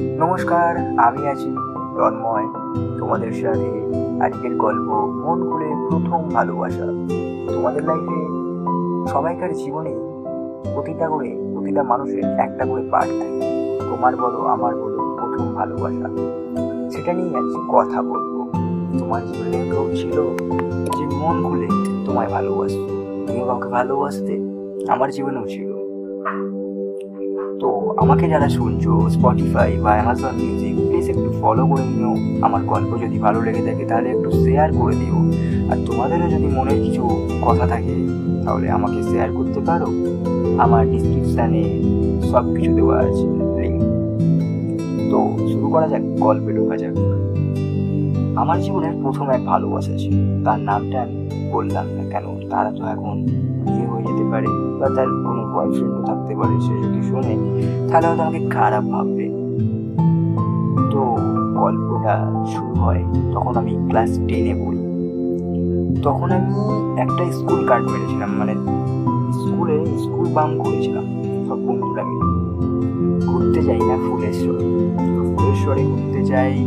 নমস্কার, আমি আছি তন্ময়। তোমাদের সাথে আজকের গল্প মন খুলে প্রথম ভালোবাসা। তোমাদের লাইফে সবাইকার জীবনে প্রতিটা করে, প্রতিটা মানুষের একটা করে পার্ট থাকে। তোমার বলো, আমার বলো, প্রথম ভালোবাসা। সেটা নিয়ে আজকে কথা বলব। তোমার জীবনে কেউ ছিল যে মন খুলে তোমায় ভালোবাসতো? তুমিও কাউকে ভালোবাসতে? আমার জীবনেও ছিল। তো আমাকে যারা শুনছো স্পটিফাই বা অ্যামাজন মিউজিক প্লিজ একটু ফলো করে নিও। আমার গল্প যদি ভালো লেগে থাকে, তাহলে একটু শেয়ার করে দিও। আর তোমাদেরও যদি মনে কিছু কথা থাকে, তাহলে আমাকে শেয়ার করতে পারো। আমার ডিসক্রিপশানে সব কিছু দেওয়া আছে লিঙ্ক তো শুরু করা যাক, গল্পে ঢোকা যাক। আমার জীবনের প্রথম এক ভালোবাসা ছিল। তার নামটা আমি বললাম না কেন? তারা তো এখন বিয়ে হয়ে যেতে পারে বা তার কোনো বয়ফ্রেন্ডও থাকতে পারে, সে যদি শোনে, তাহলে হয়তো আমাকে খারাপ ভাববে। তো গল্পটা শুরু হয় তখন আমি ক্লাস টেনে পড়ি। তখন আমি একটা স্কুল কার্ড মেরেছিলাম মানে স্কুলে স্কুল বাম করেছিলাম সব বন্ধুরা মিলে। ঘুরতে যাই না ফুলেশ্বর। ফুলেশ্বরে ঘুরতে যাই।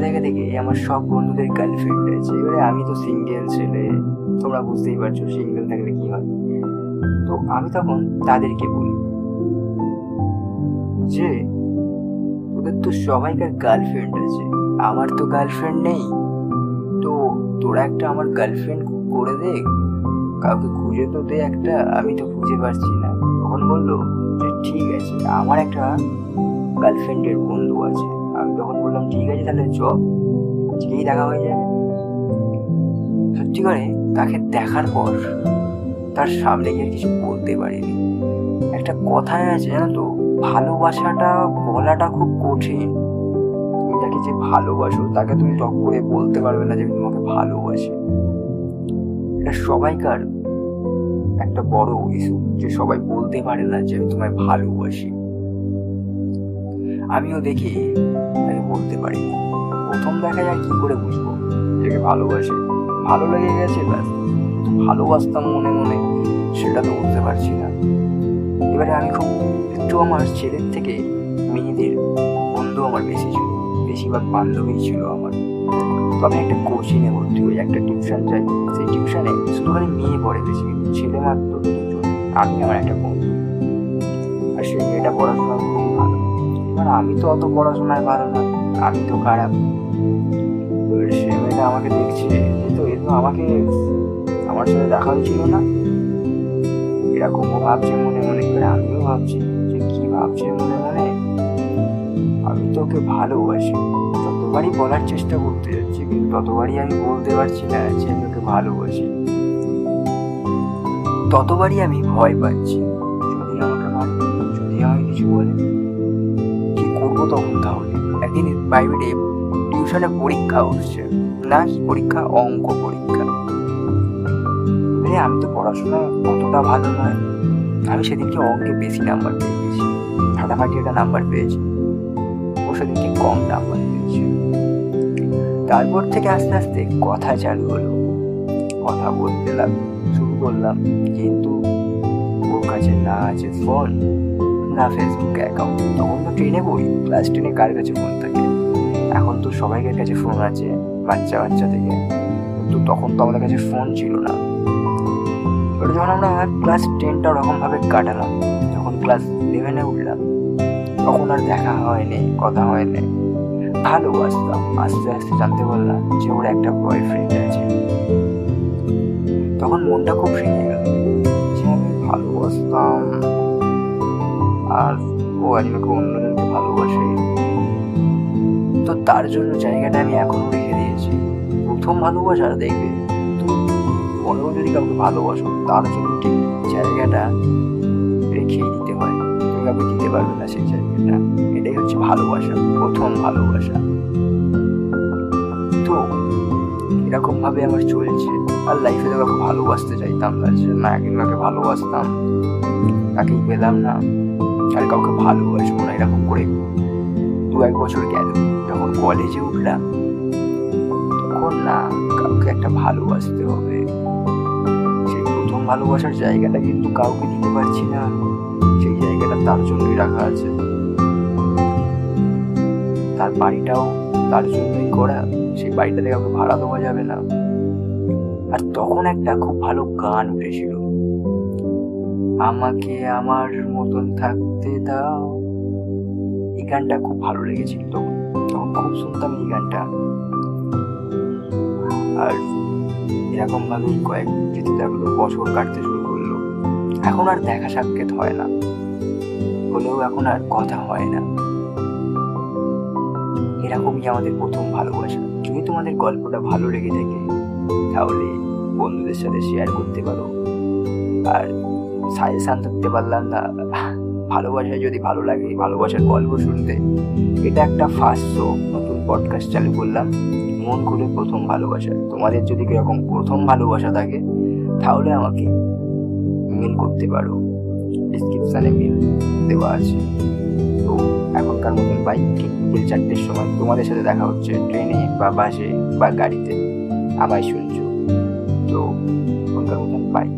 থেকে থেকে আমার সব বন্ধুদের গার্লফ্রেন্ড আছে এবারে আমি তো সিঙ্গেল ছেলে, তোমরা বুঝতেই পারছ সিঙ্গেল থাকলে কি হয়। তো আমি তখন তাদেরকে বলি যে, তোদের তো সবাইকার গার্লফ্রেন্ড আছে আমার তো গার্লফ্রেন্ড নেই। তো তোরা একটা আমার গার্লফ্রেন্ড করে দে, কাউকে খুঁজে তো দে একটা, আমি তো খুঁজে পারছি না। তখন বলল যে, ঠিক আছে, আমার একটা গার্লফ্রেন্ডের বন্ধু আছে। আমি তখন বললাম, ঠিক আছে তাহলে চ আজকেই দেখা হয়ে যাবে। সত্যি করে তাকে দেখার পর তার সামনে গিয়ে কিছু বলতে পারিনি। একটা কথায় আছে, জানো তো, ভালোবাসাটা বলাটা খুব কঠিন। তুমি যাকে যে ভালোবাসো, তাকে তুমি টক করে বলতে পারবে না যে আমি তোমাকে ভালোবাসি। এটা সবাইকার একটা বড় ইস্যু যে সবাই বলতে পারে না যে আমি তোমায় ভালোবাসি। আমিও দেখি, তাকে বলতে পারি। না প্রথম দেখায় আর কি করে বুঝব। যাকে ভালোবাসে। ভালো লেগে গেছে, ব্যাস। ভালোবাসতাম মনে মনে, সেটা তো বুঝতে পারছি না। এবারে আমি খুব, একটু আমার ছেলের থেকে মেয়েদের বন্ধু আমার বেশি ছিল। বেশিরভাগ বান্ধবী ছিল আমার। তো আমি একটা কোচিংয়ে ভর্তি হই, একটা টিউশন যাই সেই টিউশনে শুধুখালি মেয়ে পড়ে বেশি ছেলে মাত্র দুজন। আমি আমার একটা বন্ধু। আর সেই মেয়েটা পড়াশোনা এবার আমি তো অত পড়াশোনায় ভালো না, আমি তো খারাপ। সে মেয়েটা আমাকে দেখছে তো এ তো আমাকে আমার সাথে দেখা হয়েছিল না। এরকমও ভাবছে মনে মনে, এবার আমিও ভাবছি যে কি ভাবছে মনে মনে। আমি তো ওকে ভালোবাসি, যতবারই বলার চেষ্টা করতে যাচ্ছি, কিন্তু ততবারই আমি বলতে পারছি না যে আমি ওকে ভালোবাসি। ততবারই আমি ভয় পাচ্ছি। একদিন প্রাইভেটে টিউশনে পরীক্ষা হচ্ছে না কি পরীক্ষা, অঙ্ক পরীক্ষা। এবারে আমি তো পড়াশোনায় অতটা ভালো নয়। আমি সেদিনকে অঙ্কে বেশি নাম্বার পেয়ে গেছি ফাটাফাটি একটা নাম্বার পেয়েছি। ও সেদিনকে কম নাম্বার পেয়েছে। তারপর থেকে আস্তে আস্তে কথা চালু হলো। কথা বলতে লাগল শুরু করলাম, কিন্তু ওর কাছে না আছে ফোন না ফেসবুক অ্যাকাউন্ট তখন তো ট্রেনে পড়ি। ক্লাস টেনে কার কাছে ফোন থাকে? এখন তো সবাইকার কাছে ফোন আছে, বাচ্চা বাচ্চা থেকে। কিন্তু তখন তো আমাদের কাছে ফোন ছিল না। এবার যখন আমরা ক্লাস টেনটা ওরকমভাবে কাটালাম, যখন ক্লাস ইলেভেনে উঠলাম, তখন আর দেখা হয়নি, কথা হয়নি। ভালোবাসতাম আস্তে আস্তে জানতে পারলাম যে ওর একটা বয়ফ্রেন্ড আছে। তখন মনটা খুব ভেঙে গেল। যে আমি ভালোবাসতাম আর ও আমাকে অন্যজনকে ভালোবাসে। তো তার জন্য জায়গাটা আমি এখনও রেখে দিয়েছি। প্রথম ভালোবাসা দেখবে তো পরেও যদি কাউকে ভালোবাসো, তার জন্য ঠিক জায়গাটা রেখেই দিতে হয়। তুমি কাউকে দিতে পারবে না সেই জায়গাটা। এটাই হচ্ছে ভালোবাসা, প্রথম ভালোবাসা। তো এরকম ভাবে আমার চলছে। আর লাইফে তো ভালোবাসতে চাইতাম না, যে না, একদিন কাউকে ভালোবাসতাম তাকেই পেলাম না, আর কাউকে ভালোবাসবো না, এরকম করে দু এক বছর গেল। যখন কলেজে উঠলাম, তখন না, কাউকে একটা ভালোবাসতে হবে। সেই প্রথম ভালোবাসার জায়গাটা কিন্তু কাউকে দিতে পারছি না। সেই জায়গাটা তার জন্যই রাখা আছে। তার বাড়িটাও তার জন্যই করা। সেই বাড়িটাতে কাউকে ভাড়া দেওয়া যাবে না। আর তখন একটা খুব ভালো গান উঠেছিল। আমাকে আমার মতন থাকতে দাও। এই গানটা খুব ভালো লেগেছিল তখন। তখন খুব শুনতাম এই গানটা। আর এরকম ভাবেই কয়েক যেতে থাকল বছর কাটতে শুরু করল। এখন আর দেখা সাক্ষাৎ হয় না। হলেও এখন আর কথা হয় না। এরকমই আমাদের প্রথম ভালোবাসা। যদি তোমাদের গল্পটা ভালো লেগে থাকে, তাহলে বন্ধুদের সাথে শেয়ার করতে পারো। আর সাজেশান থাকতে পারলাম না। ভালোবাসায় যদি ভালো লাগে, ভালোবাসার গল্প শুনতে, এটা একটা ফার্স্ট শো নতুন পডকাস্ট চালু করলাম। মন খুলে প্রথম ভালোবাসা। তোমাদের যদি কীরকম প্রথম ভালোবাসা থাকে, তাহলে আমাকে মেল করতে পারো। ডিসক্রিপশানে মেল দেওয়া আছে। তো এখনকার মতন বাইক ঠিক বিকেল চারটের সময় তোমাদের সাথে দেখা হচ্ছে ট্রেনে বা বাসে বা গাড়িতে। আমায় শুনছো। তো এখনকার মতন বাই